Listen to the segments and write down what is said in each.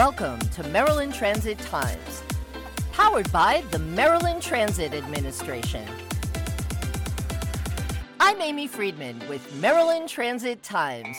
Welcome to Maryland Transit Times, powered by the Maryland Transit Administration. I'm Amy Friedman with Maryland Transit Times.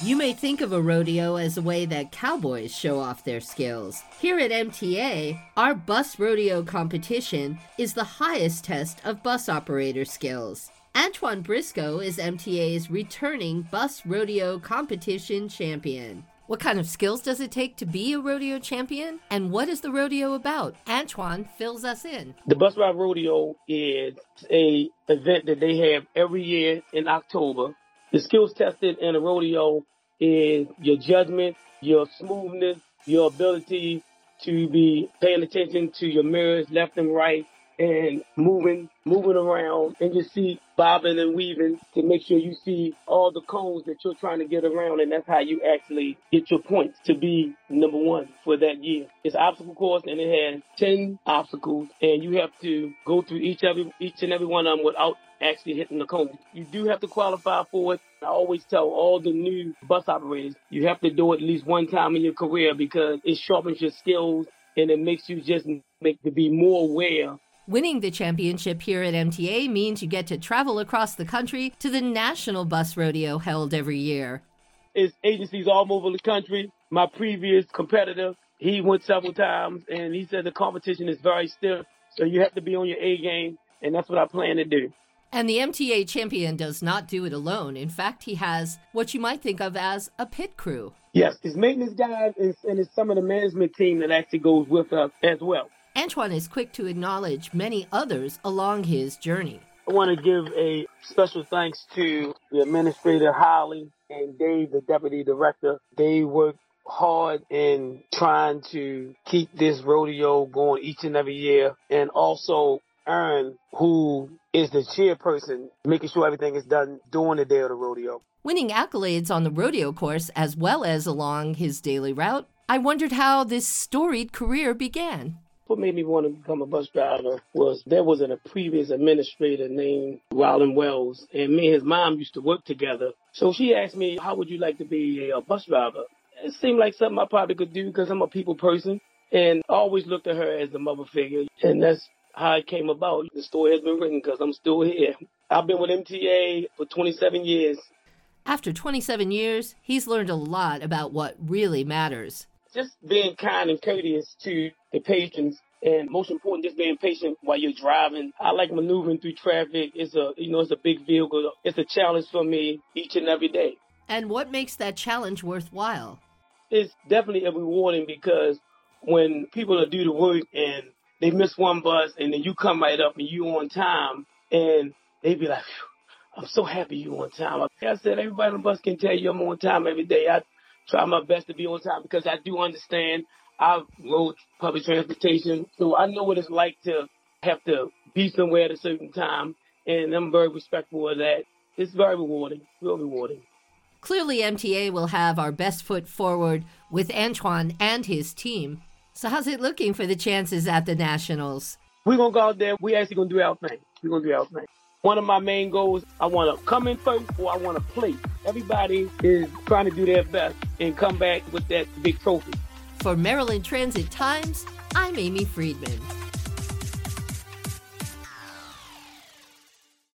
You may think of a rodeo as a way that cowboys show off their skills. Here at MTA, our bus rodeo competition is the highest test of bus operator skills. Antawan Briscoe is MTA's returning bus rodeo competition champion. What kind of skills does it take to be a rodeo champion? And what is the rodeo about? Antawan fills us in. The Bus Ride Rodeo is a event that they have every year in October. The skills tested in a rodeo is your judgment, your smoothness, your ability to be paying attention to your mirrors left and right, and moving, moving around and your see bobbing and weaving to make sure you see all the cones that you're trying to get around. And that's how you actually get your points to be number one for that year. It's obstacle course and it has 10 obstacles and you have to go through each every, each and every one of them without actually hitting the cone. You do have to qualify for it. I always tell all the new bus operators, you have to do it at least one time in your career because it sharpens your skills and it makes you just make to be more aware Winning the championship here at MTA means you get to travel across the country to the National Bus Rodeo held every year. It's agencies all over the country. My previous competitor, he went several times and he said the competition is very stiff. So you have to be on your A game. And that's what I plan to do. And the MTA champion does not do it alone. In fact, he has what you might think of as a pit crew. Yes, his maintenance guys and, and it's some of the management team that actually goes with us as well. Antawan is quick to acknowledge many others along his journey. I want to give a special thanks to the administrator Holly and Dave, the deputy director. They worked hard in trying to keep this rodeo going each and every year, and also Aaron, who is the chairperson, making sure everything is done during the day of the rodeo. Winning accolades on the rodeo course as well as along his daily route, I wondered how this storied career began what made me want to become a bus driver was there was a previous administrator named Ralign Wells, and me and his mom used to work together. So she asked me, how would you like to be a bus driver? It seemed like something I probably could do because I'm a people person and I always looked at her as the mother figure. And that's how it came about. The story has been written because I'm still here. I've been with MTA for 27 years. After 27 years, he's learned a lot about what really matters just being kind and courteous to the patrons and most important, just being patient while you're driving. I like maneuvering through traffic. It's a, you know, it's a big vehicle. It's a challenge for me each and every day. And what makes that challenge worthwhile? It's definitely a rewarding because when people are do the work and they miss one bus and then you come right up and you on time and they be like, I'm so happy you on time. Like I said, everybody on the bus can tell you I'm on time every day. I try my best to be on time because I do understand I rode public transportation, so I know what it's like to have to be somewhere at a certain time, and I'm very respectful of that. It's very rewarding, real rewarding. Clearly, MTA will have our best foot forward with Antawan and his team. So, how's it looking for the chances at the Nationals? We're going to go out there. We're actually going to do our thing. We're going to do our thing. One of my main goals, I want to come in first or I want to play. Everybody is trying to do their best and come back with that big trophy. For Maryland Transit Times, I'm Amy Friedman.